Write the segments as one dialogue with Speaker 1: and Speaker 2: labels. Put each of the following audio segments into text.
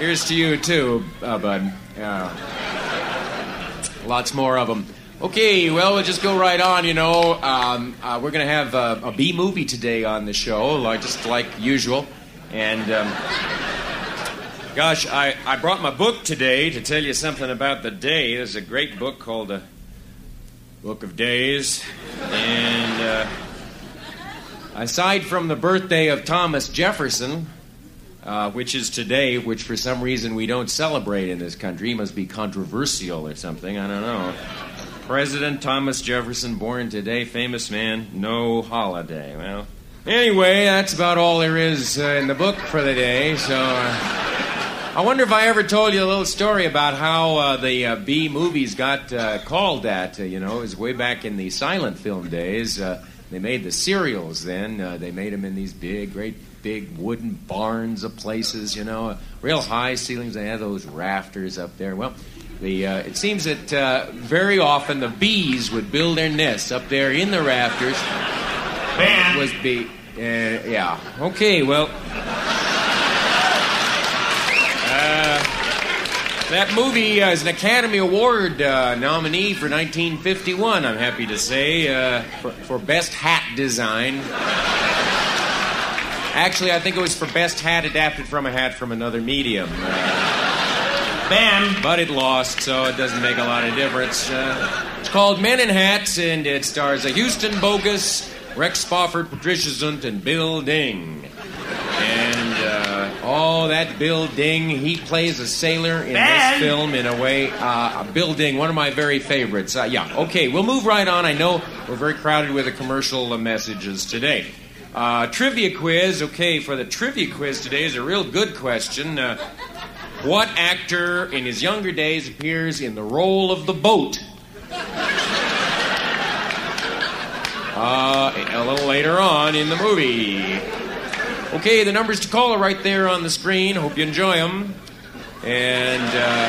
Speaker 1: Here's to you, too, uh, bud. Yeah. Lots more of them. Okay, well, we'll just go right on. You know, um, uh, we're going to have a, a B movie today on the show, like, just like usual. And, um, gosh, I, I brought my book today to tell you something about the day. There's a great book called The Book of Days. And, uh, aside from the birthday of Thomas Jefferson, uh, which is today, which for some reason we don't celebrate in this country. Must be controversial or something. I don't know. President Thomas Jefferson, born today, famous man, no holiday. Well, anyway, that's about all there is uh, in the book for the day. So, uh, I wonder if I ever told you a little story about how uh, the uh, B movies got uh, called that. You know, it was way back in the silent film days. They made the serials then. Uh, they made them in these big, great big wooden barns of places, you know, real high ceilings. They had those rafters up there. Well, the, uh, it seems that uh, very often the bees would build their nests up there in the rafters.
Speaker 2: Ben.
Speaker 1: Was bee. Uh, yeah. Okay. Well. That movie uh, is an Academy Award uh, nominee for 1951. I'm happy to say uh, for, for best hat design. Actually, I think it was for best hat adapted from a hat from another medium. Uh,
Speaker 2: Ben.
Speaker 1: but it lost, so it doesn't make a lot of difference. Uh, it's called Men in Hats, and it stars a Houston Bogus, Rex Spofford, Patricia Zunt, and Bill Ding. That Bill Ding, he plays a sailor in
Speaker 2: Ben!
Speaker 1: this film in a way. Uh, Bill Ding, one of my very favorites. Uh, yeah, okay, we'll move right on. I know we're very crowded with the commercial uh, messages today. Uh, trivia quiz. Okay, for the trivia quiz today is a real good question. Uh, what actor in his younger days appears in the role of the boat? Uh, a little later on in the movie. Okay, the numbers to call are right there on the screen. Hope you enjoy them. And uh,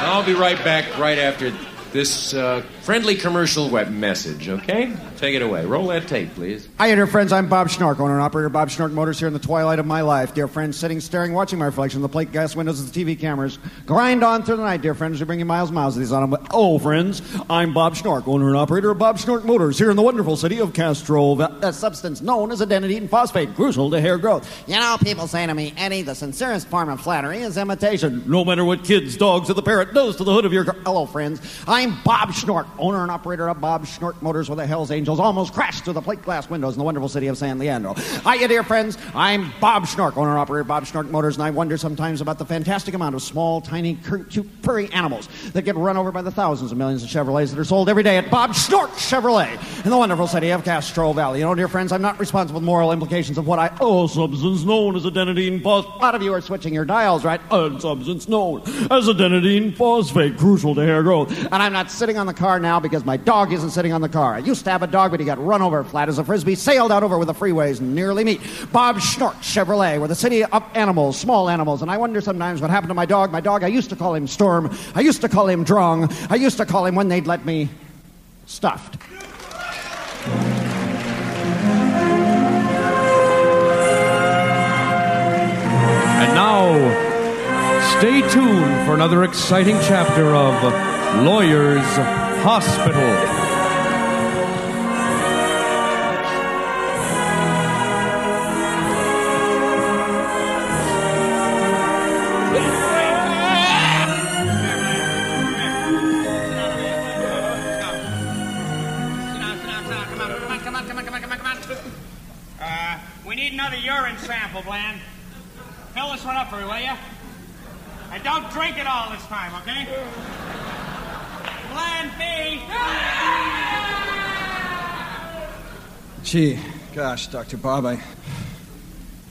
Speaker 1: I'll be right back right after this uh, friendly commercial web message, okay? Take it away. Roll that tape, please.
Speaker 3: Hi, dear friends. I'm Bob Schnork, owner and operator of Bob Schnork Motors here in the twilight of my life. Dear friends, sitting, staring, watching my reflection in the plate glass windows of the TV cameras. Grind on through the night, dear friends. We bring you miles miles of these on. Oh, friends, I'm Bob Schnork, owner and operator of Bob Schnork Motors here in the wonderful city of Castro. A substance known as adenine phosphate, crucial to hair growth. You know, people say to me, Eddie, the sincerest form of flattery is imitation. No matter what kids, dogs, or the parrot does to the hood of your car. Hello, friends. I'm Bob Schnork, owner and operator of Bob Schnork Motors, where the Hells Angels almost crashed through the plate glass windows in the wonderful city of San Leandro. Hiya, dear friends. I'm Bob Schnork, owner and operator of Bob Schnork Motors, and I wonder sometimes about the fantastic amount of small, tiny, cute, furry animals that get run over by the thousands of millions of Chevrolets that are sold every day at Bob Schnork Chevrolet in the wonderful city of Castro Valley. You know, dear friends, I'm not responsible for the moral implications of what I oh substance known as adenine phosphate. A lot of you are switching your dials, right? A substance known as adenine phosphate, crucial to hair growth. And I'm not sitting on the car now because my dog isn't sitting on the car. I used to have a dog, but he got run over flat as a frisbee, sailed out over with the freeways, nearly me. Bob Schnork Chevrolet, we're the city of animals, small animals. And I wonder sometimes what happened to my dog. My dog, I used to call him Storm. I used to call him Drong. I used to call him when they'd let me stuffed.
Speaker 4: And now, stay tuned for another exciting chapter of Lawyers Hospital.
Speaker 2: Uh, we need another urine sample, Bland. Fill this one up for me, will you? And don't drink it all this time, okay? Bland B.
Speaker 3: Gee, gosh, Dr. Bob, I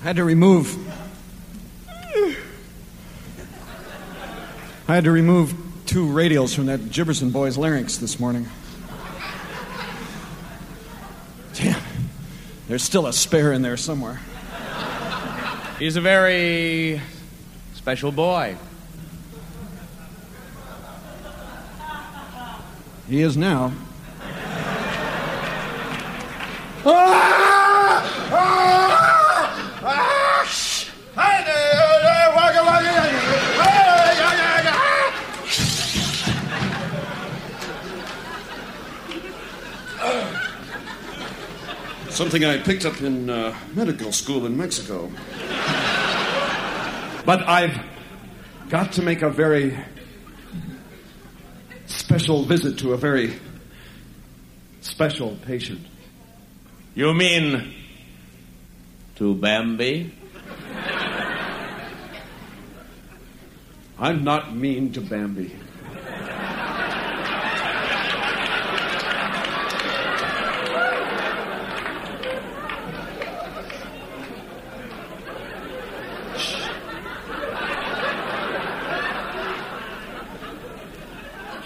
Speaker 3: had to remove. I had to remove two radials from that Gibberson boy's larynx this morning. Damn, there's still a spare in there somewhere.
Speaker 1: He's a very special boy.
Speaker 3: He is now.
Speaker 5: Something I picked up in uh, medical school in Mexico. but I've got to make a very special visit to a very special patient.
Speaker 4: You mean to Bambi?
Speaker 5: I'm not mean to Bambi.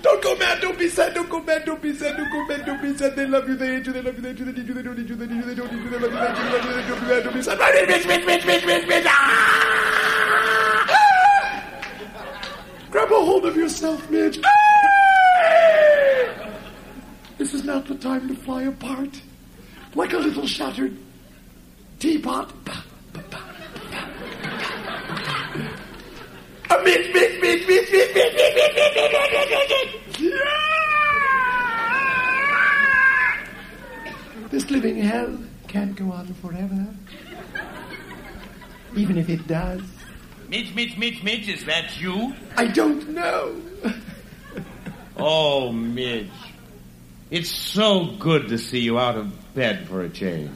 Speaker 5: Don't go mad, don't be sad, don't go mad, don't be sad, don't go mad, don't be sad. They love you, they hate you, they love you, they hate you, they need you, they don't need you, they need you, they don't need you, they love you, they hate you, they love you, they don't be mad, don't be sad. Mitch, Mitch, Mitch, Mitch, Mitch, Mitch, ah! Grab a hold of yourself, Mitch. This is not the time to fly apart. Like a little shattered teapot. This living hell can't go on forever. Even if it does.
Speaker 4: Mitch, Mitch, Mitch, Mitch, is that you?
Speaker 5: I don't know.
Speaker 4: Oh, Midge. It's so good to see you out of bed for a change.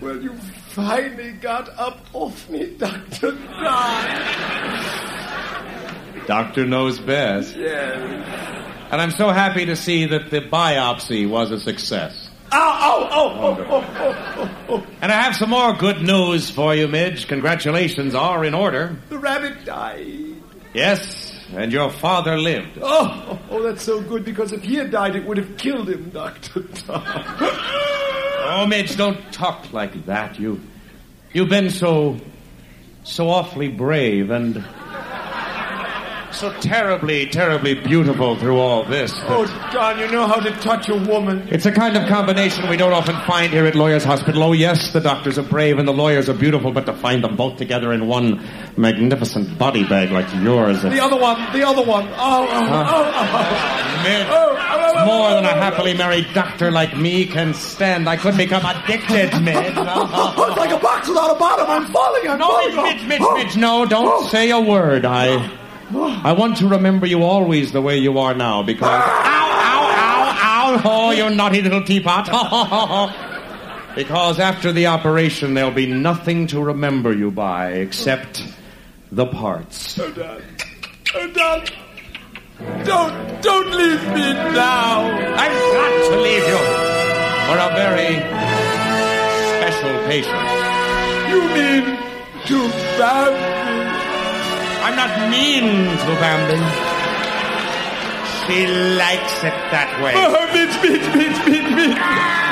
Speaker 5: Well, you finally got up off me, Dr. Don.
Speaker 4: Doctor knows best.
Speaker 5: Yes.
Speaker 4: And I'm so happy to see that the biopsy was a success.
Speaker 5: Oh oh oh, oh, oh, oh, oh, oh, oh.
Speaker 4: And I have some more good news for you, Midge. Congratulations are in order.
Speaker 5: The rabbit died.
Speaker 4: Yes, and your father lived.
Speaker 5: Oh, oh, that's so good because if he had died, it would have killed him, Dr. Tom.
Speaker 4: Oh, Midge, don't talk like that. You, you've been so, so awfully brave and so terribly, terribly beautiful through all this.
Speaker 5: Oh, Don, you know how to touch a woman.
Speaker 4: It's a kind of combination we don't often find here at Lawyers Hospital. Oh, yes, the doctors are brave and the lawyers are beautiful, but to find them both together in one magnificent body bag like yours.
Speaker 5: The other one, the other one. Oh, oh, oh, oh.
Speaker 4: Midge,
Speaker 5: Oh, oh,
Speaker 4: it's oh, oh, oh, more than a happily married doctor like me can stand. I could become addicted, Midge.
Speaker 5: Oh, it's like a box without a bottom. I'm falling. I'm
Speaker 4: No,
Speaker 5: falling.
Speaker 4: Midge, Midge,
Speaker 5: Oh.
Speaker 4: Midge, no, don't say a word. I, I want to remember you always the way you are now because. Ow, ow, ow, ow! Oh, oh you naughty little teapot! because after the operation, there'll be nothing to remember you by except the parts.
Speaker 5: Oh, Don. Oh, Don. Don't, don't leave me now.
Speaker 4: I've got to leave you for a very special patient.
Speaker 5: You mean to Bambi?
Speaker 4: I'm not mean to Bambi. She likes it that way.
Speaker 5: Oh, bitch, bitch, bitch, bitch.